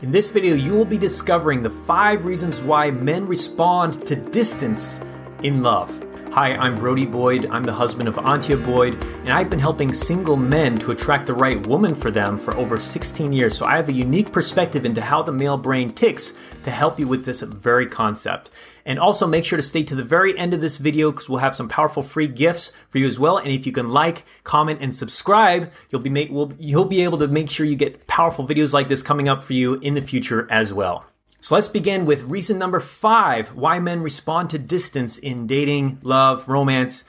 In this video, you will be discovering the five reasons why men respond to distance in love. Hi, I'm Brody Boyd. I'm the husband of Antia Boyd, and I've been helping single men to attract the right woman for them for over 16 years. So I have a unique perspective into how the male brain ticks to help you with this very concept. And also make sure to stay to the very end of this video because we'll have some powerful free gifts for you as well. And if you can like, comment, and subscribe, you'll be make, we'll, you'll be able to make sure you get powerful videos like this coming up for you in the future as well. So let's begin with reason number five why men respond to distance in dating, love, romance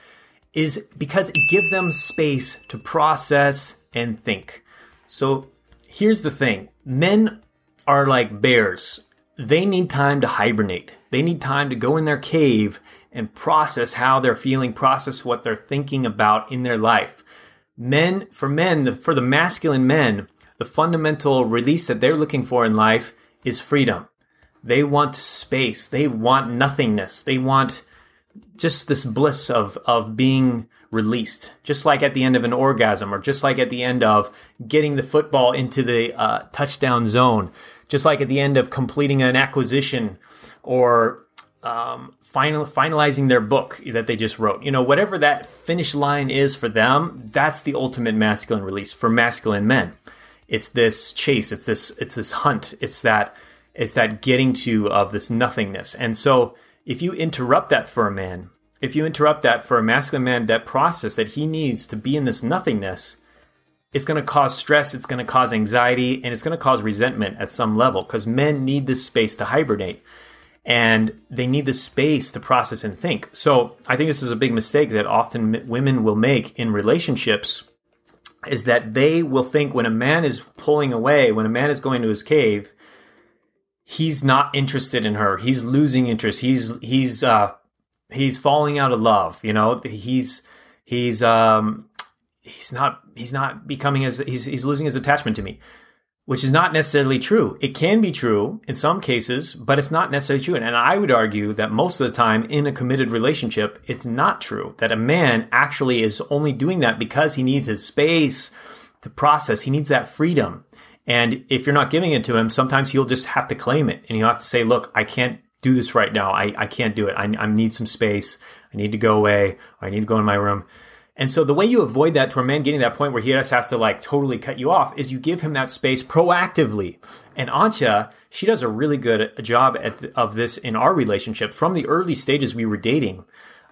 is because it gives them space to process and think. So here's the thing men are like bears, they need time to hibernate, they need time to go in their cave and process how they're feeling, process what they're thinking about in their life. Men, for men, for the masculine men, the fundamental release that they're looking for in life is freedom. They want space. They want nothingness. They want just this bliss of of being released, just like at the end of an orgasm, or just like at the end of getting the football into the uh, touchdown zone, just like at the end of completing an acquisition, or um, final, finalizing their book that they just wrote. You know, whatever that finish line is for them, that's the ultimate masculine release for masculine men. It's this chase. It's this. It's this hunt. It's that it's that getting to of this nothingness. And so if you interrupt that for a man, if you interrupt that for a masculine man, that process that he needs to be in this nothingness, it's going to cause stress, it's going to cause anxiety, and it's going to cause resentment at some level because men need this space to hibernate and they need the space to process and think. So I think this is a big mistake that often women will make in relationships is that they will think when a man is pulling away, when a man is going to his cave, he's not interested in her. He's losing interest. He's he's uh he's falling out of love, you know? He's he's um he's not he's not becoming as he's he's losing his attachment to me. Which is not necessarily true. It can be true in some cases, but it's not necessarily true. And I would argue that most of the time in a committed relationship, it's not true. That a man actually is only doing that because he needs his space to process. He needs that freedom. And if you're not giving it to him, sometimes he'll just have to claim it and he'll have to say, look, I can't do this right now. I, I can't do it. I, I need some space. I need to go away. I need to go in my room. And so the way you avoid that to a man getting that point where he just has to like totally cut you off is you give him that space proactively. And Antia, she does a really good job of this in our relationship from the early stages we were dating.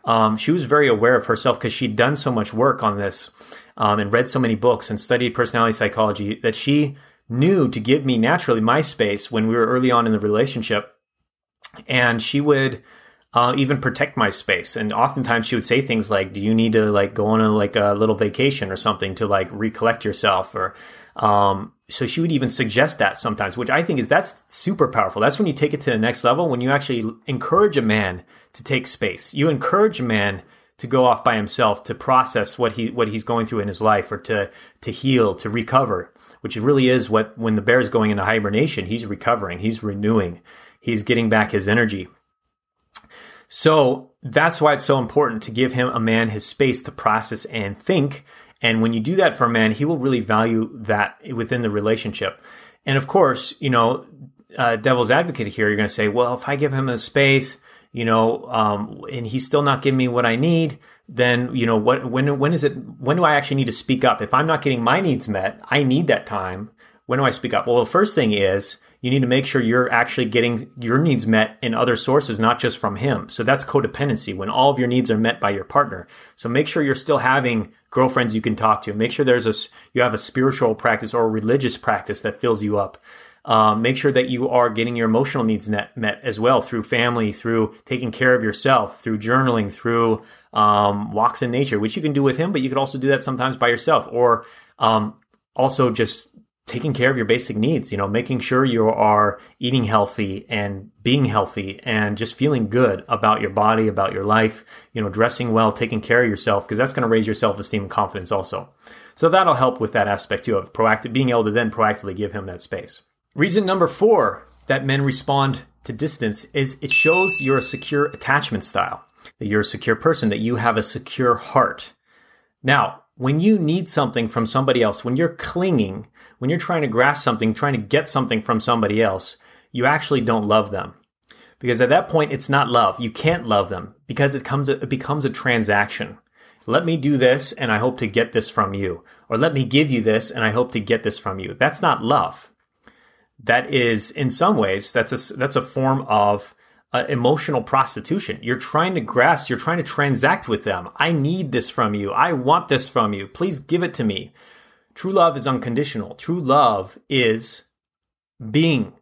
Um, she was very aware of herself because she'd done so much work on this um, and read so many books and studied personality psychology that she knew to give me naturally my space when we were early on in the relationship. And she would uh, even protect my space. And oftentimes she would say things like, "Do you need to like go on a like a little vacation or something to like recollect yourself?" Or um, so she would even suggest that sometimes, which I think is that's super powerful. That's when you take it to the next level when you actually encourage a man to take space. You encourage a man to go off by himself to process what he what he's going through in his life or to to heal, to recover which really is what when the bear is going into hibernation, he's recovering, he's renewing, he's getting back his energy. So that's why it's so important to give him a man his space to process and think. And when you do that for a man, he will really value that within the relationship. And of course, you know, uh, devil's advocate here, you're going to say, well, if I give him a space, you know, um, and he's still not giving me what I need, then you know what when when is it when do I actually need to speak up? If I'm not getting my needs met, I need that time. When do I speak up? Well, the first thing is you need to make sure you're actually getting your needs met in other sources, not just from him. So that's codependency when all of your needs are met by your partner. So make sure you're still having girlfriends you can talk to. Make sure there's a you have a spiritual practice or a religious practice that fills you up. Um, make sure that you are getting your emotional needs net, met as well through family, through taking care of yourself, through journaling, through um, walks in nature, which you can do with him, but you could also do that sometimes by yourself, or um, also just taking care of your basic needs. You know, making sure you are eating healthy and being healthy, and just feeling good about your body, about your life. You know, dressing well, taking care of yourself, because that's going to raise your self esteem and confidence also. So that'll help with that aspect too of proactive, being able to then proactively give him that space. Reason number four that men respond to distance is it shows you're a secure attachment style, that you're a secure person, that you have a secure heart. Now, when you need something from somebody else, when you're clinging, when you're trying to grasp something, trying to get something from somebody else, you actually don't love them. Because at that point, it's not love. You can't love them because it comes, it becomes a transaction. Let me do this and I hope to get this from you. Or let me give you this and I hope to get this from you. That's not love. That is, in some ways, that's a, that's a form of uh, emotional prostitution. You're trying to grasp, you're trying to transact with them. I need this from you. I want this from you. Please give it to me. True love is unconditional. True love is being,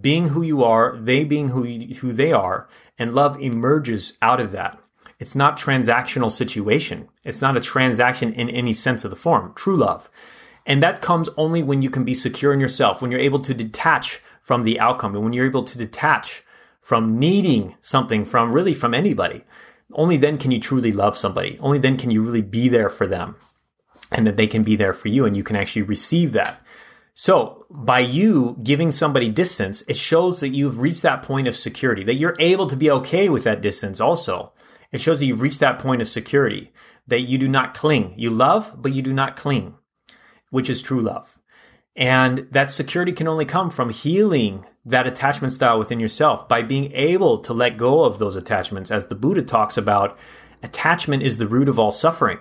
being who you are, they being who, you, who they are, and love emerges out of that. It's not transactional situation. It's not a transaction in any sense of the form. True love. And that comes only when you can be secure in yourself, when you're able to detach from the outcome, and when you're able to detach from needing something from really from anybody. Only then can you truly love somebody. Only then can you really be there for them and that they can be there for you and you can actually receive that. So, by you giving somebody distance, it shows that you've reached that point of security, that you're able to be okay with that distance also. It shows that you've reached that point of security, that you do not cling. You love, but you do not cling, which is true love. And that security can only come from healing that attachment style within yourself by being able to let go of those attachments. As the Buddha talks about, attachment is the root of all suffering.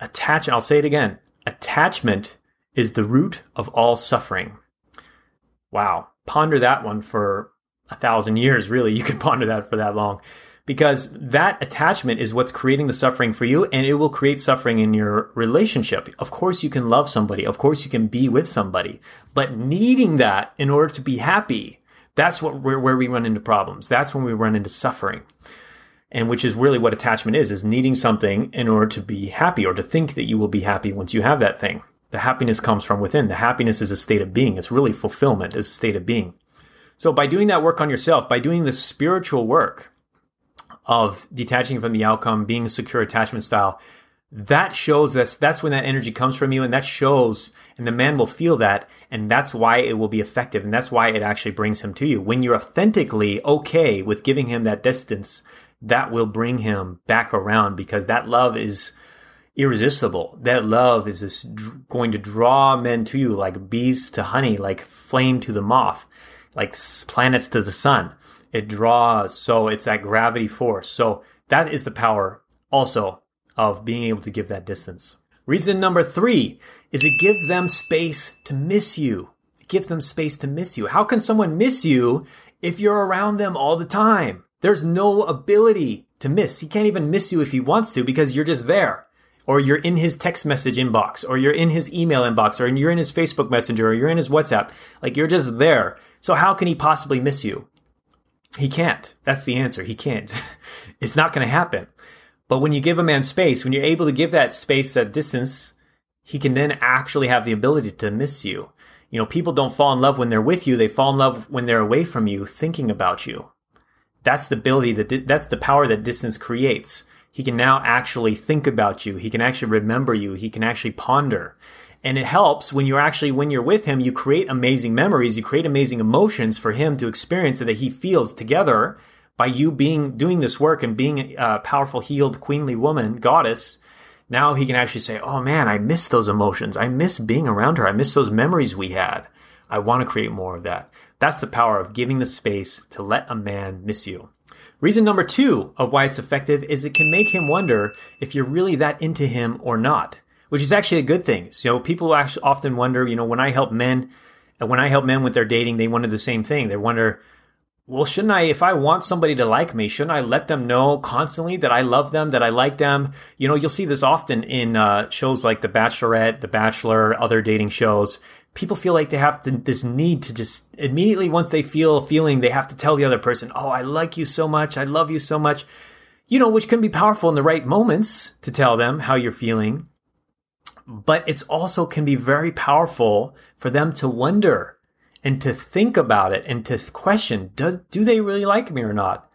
Attach, I'll say it again. Attachment is the root of all suffering. Wow. Ponder that one for a thousand years, really. You could ponder that for that long because that attachment is what's creating the suffering for you and it will create suffering in your relationship. Of course, you can love somebody. Of course, you can be with somebody, but needing that in order to be happy, that's what where, we run into problems. That's when we run into suffering. And which is really what attachment is, is needing something in order to be happy or to think that you will be happy once you have that thing. The happiness comes from within. The happiness is a state of being. It's really fulfillment is a state of being. So by doing that work on yourself, by doing the spiritual work, of detaching from the outcome, being a secure attachment style, that shows that's that's when that energy comes from you and that shows and the man will feel that and that's why it will be effective and that's why it actually brings him to you. When you're authentically okay with giving him that distance that will bring him back around because that love is irresistible. That love is just going to draw men to you like bees to honey like flame to the moth like planets to the sun it draws. So it's that gravity force. So that is the power also of being able to give that distance. Reason number three is it gives them space to miss you. It gives them space to miss you. How can someone miss you if you're around them all the time? There's no ability to miss. He can't even miss you if he wants to because you're just there. Or you're in his text message inbox, or you're in his email inbox, or you're in his Facebook Messenger, or you're in his WhatsApp. Like you're just there. So how can he possibly miss you? He can't. That's the answer. He can't. it's not going to happen. But when you give a man space, when you're able to give that space, that distance, he can then actually have the ability to miss you. You know, people don't fall in love when they're with you. They fall in love when they're away from you, thinking about you. That's the ability that that's the power that distance creates. He can now actually think about you. He can actually remember you. He can actually ponder. And it helps when you're actually, when you're with him, you create amazing memories, you create amazing emotions for him to experience that he feels together by you being, doing this work and being a powerful, healed, queenly woman, goddess. Now he can actually say, Oh man, I miss those emotions. I miss being around her. I miss those memories we had. I want to create more of that. That's the power of giving the space to let a man miss you. Reason number two of why it's effective is it can make him wonder if you're really that into him or not which is actually a good thing. So people actually often wonder, you know, when I help men, when I help men with their dating, they wonder the same thing. They wonder, well, shouldn't I, if I want somebody to like me, shouldn't I let them know constantly that I love them, that I like them? You know, you'll see this often in uh, shows like The Bachelorette, The Bachelor, other dating shows. People feel like they have to, this need to just immediately once they feel a feeling, they have to tell the other person, "Oh, I like you so much, I love you so much," you know, which can be powerful in the right moments to tell them how you're feeling but it's also can be very powerful for them to wonder and to think about it and to question do, do they really like me or not?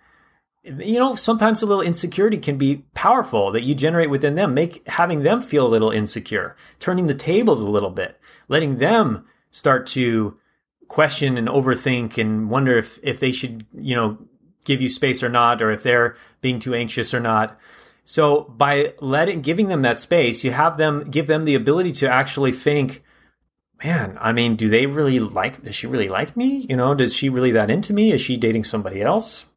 You know sometimes a little insecurity can be powerful that you generate within them make having them feel a little insecure turning the tables a little bit letting them start to question and overthink and wonder if if they should you know give you space or not or if they're being too anxious or not So by letting giving them that space, you have them give them the ability to actually think, man, I mean, do they really like does she really like me? You know, does she really that into me? Is she dating somebody else?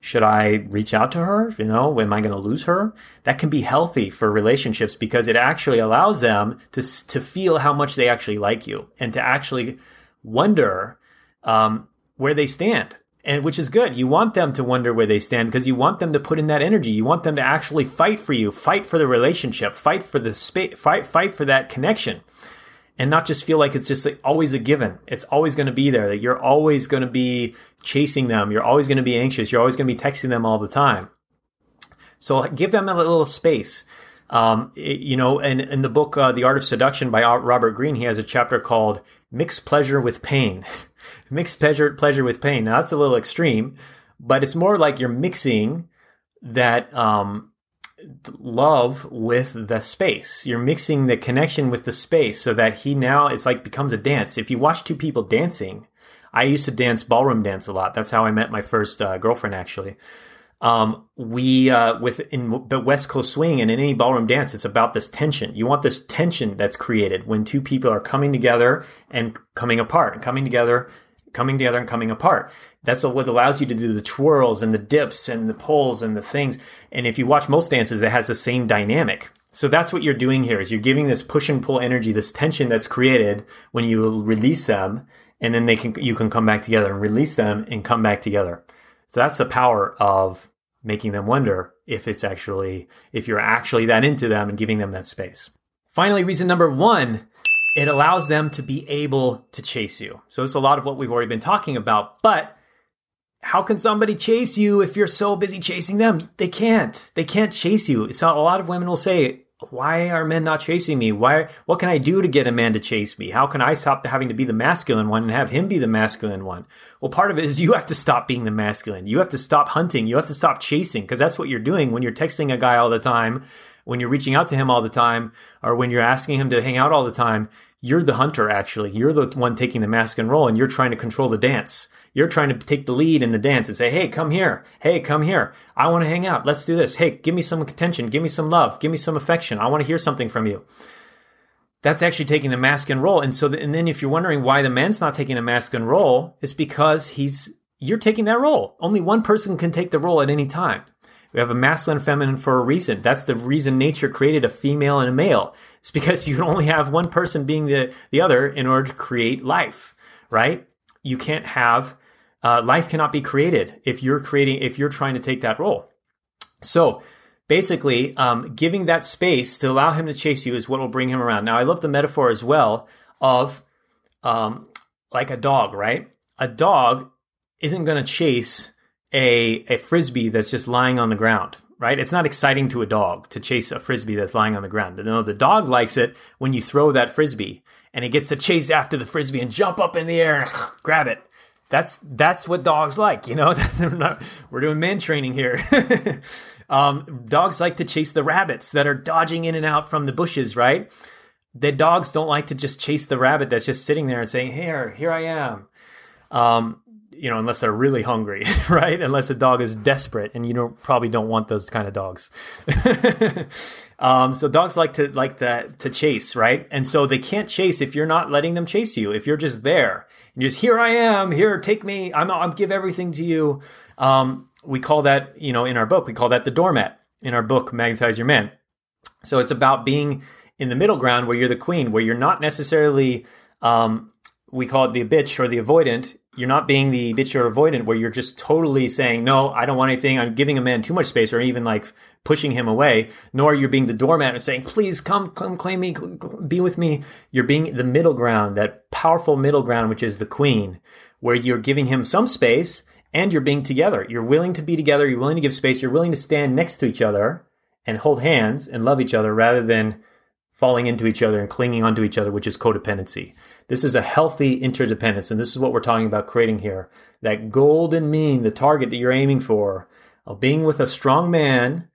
Should I reach out to her? You know, am I going to lose her? That can be healthy for relationships because it actually allows them to to feel how much they actually like you and to actually wonder um, where they stand. And which is good. You want them to wonder where they stand because you want them to put in that energy. You want them to actually fight for you, fight for the relationship, fight for the space, fight fight for that connection and not just feel like it's just like always a given. It's always going to be there. That you're always going to be chasing them. You're always going to be anxious. You're always going to be texting them all the time. So give them a little space. Um, it, you know, and in the book uh, The Art of Seduction by Robert Greene, he has a chapter called "Mix Pleasure with Pain." Mix pleasure pleasure with pain. Now that's a little extreme, but it's more like you're mixing that um, love with the space. You're mixing the connection with the space so that he now it's like becomes a dance. If you watch two people dancing, I used to dance ballroom dance a lot. That's how I met my first uh, girlfriend actually. Um, we uh, with in the West Coast swing and in any ballroom dance, it's about this tension. You want this tension that's created when two people are coming together and coming apart, and coming together coming together and coming apart. That's what allows you to do the twirls and the dips and the pulls and the things. And if you watch most dances, it has the same dynamic. So that's what you're doing here is you're giving this push and pull energy, this tension that's created when you release them, and then they can you can come back together and release them and come back together. So that's the power of making them wonder if it's actually if you're actually that into them and giving them that space. Finally, reason number one it allows them to be able to chase you. So it's a lot of what we've already been talking about, but how can somebody chase you if you're so busy chasing them? They can't. They can't chase you. So a lot of women will say, why are men not chasing me? Why what can I do to get a man to chase me? How can I stop having to be the masculine one and have him be the masculine one? Well, part of it is you have to stop being the masculine. You have to stop hunting. You have to stop chasing because that's what you're doing when you're texting a guy all the time when you're reaching out to him all the time or when you're asking him to hang out all the time, you're the hunter actually. You're the one taking the masculine role and you're trying to control the dance. You're trying to take the lead in the dance and say, "Hey, come here. Hey, come here. I want to hang out. Let's do this. Hey, give me some attention. Give me some love. Give me some affection. I want to hear something from you." That's actually taking the masculine role. And so, and then if you're wondering why the man's not taking a masculine role, it's because he's you're taking that role. Only one person can take the role at any time. We have a masculine and feminine for a reason. That's the reason nature created a female and a male. It's because you can only have one person being the, the other in order to create life, right? You can't have, uh, life cannot be created if you're creating, if you're trying to take that role. So basically, um, giving that space to allow him to chase you is what will bring him around. Now, I love the metaphor as well of um, like a dog, right? A dog isn't going to chase a, a frisbee that's just lying on the ground, right? It's not exciting to a dog to chase a frisbee that's lying on the ground. No, the dog likes it when you throw that frisbee and it gets to chase after the frisbee and jump up in the air and grab it. That's that's what dogs like, you know. not, we're doing man training here. um, dogs like to chase the rabbits that are dodging in and out from the bushes, right? The dogs don't like to just chase the rabbit that's just sitting there and saying, "Here, here I am." Um, you know, unless they're really hungry, right? Unless a dog is desperate, and you don't probably don't want those kind of dogs. Um, so dogs like to like that to chase, right? And so they can't chase if you're not letting them chase you. If you're just there and you're just here I am, here take me, I'm I'll give everything to you. Um, we call that, you know, in our book, we call that the doormat. In our book, Magnetize Your Man. So it's about being in the middle ground where you're the queen, where you're not necessarily um, we call it the bitch or the avoidant you're not being the bitch or avoidant where you're just totally saying no i don't want anything i'm giving a man too much space or even like pushing him away nor you're being the doormat and saying please come come claim me be with me you're being the middle ground that powerful middle ground which is the queen where you're giving him some space and you're being together you're willing to be together you're willing to give space you're willing to stand next to each other and hold hands and love each other rather than falling into each other and clinging onto each other which is codependency this is a healthy interdependence. And this is what we're talking about creating here. That golden mean, the target that you're aiming for, of being with a strong man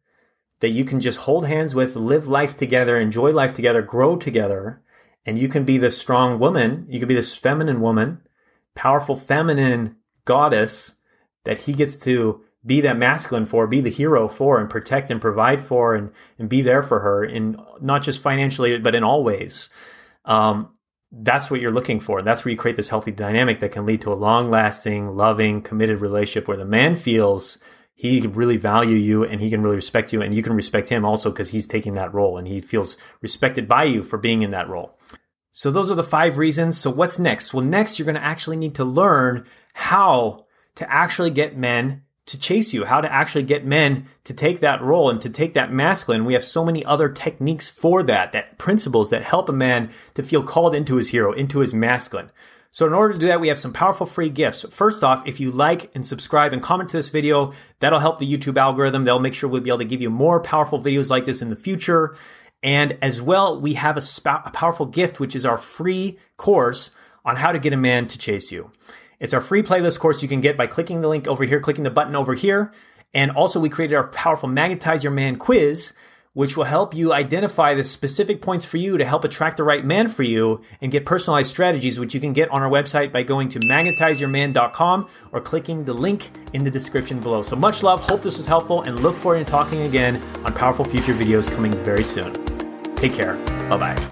that you can just hold hands with, live life together, enjoy life together, grow together. And you can be this strong woman. You can be this feminine woman, powerful feminine goddess that he gets to be that masculine for, be the hero for, and protect and provide for, and and be there for her in not just financially, but in all ways. Um, that's what you're looking for. That's where you create this healthy dynamic that can lead to a long lasting, loving, committed relationship where the man feels he can really value you and he can really respect you and you can respect him also because he's taking that role and he feels respected by you for being in that role. So those are the five reasons. So what's next? Well, next you're going to actually need to learn how to actually get men to chase you, how to actually get men to take that role and to take that masculine. We have so many other techniques for that, that principles that help a man to feel called into his hero, into his masculine. So in order to do that, we have some powerful free gifts. First off, if you like and subscribe and comment to this video, that'll help the YouTube algorithm. They'll make sure we'll be able to give you more powerful videos like this in the future. And as well, we have a, sp- a powerful gift, which is our free course on how to get a man to chase you. It's our free playlist course you can get by clicking the link over here, clicking the button over here. And also, we created our powerful Magnetize Your Man quiz, which will help you identify the specific points for you to help attract the right man for you and get personalized strategies, which you can get on our website by going to magnetizeyourman.com or clicking the link in the description below. So much love. Hope this was helpful and look forward to talking again on powerful future videos coming very soon. Take care. Bye bye.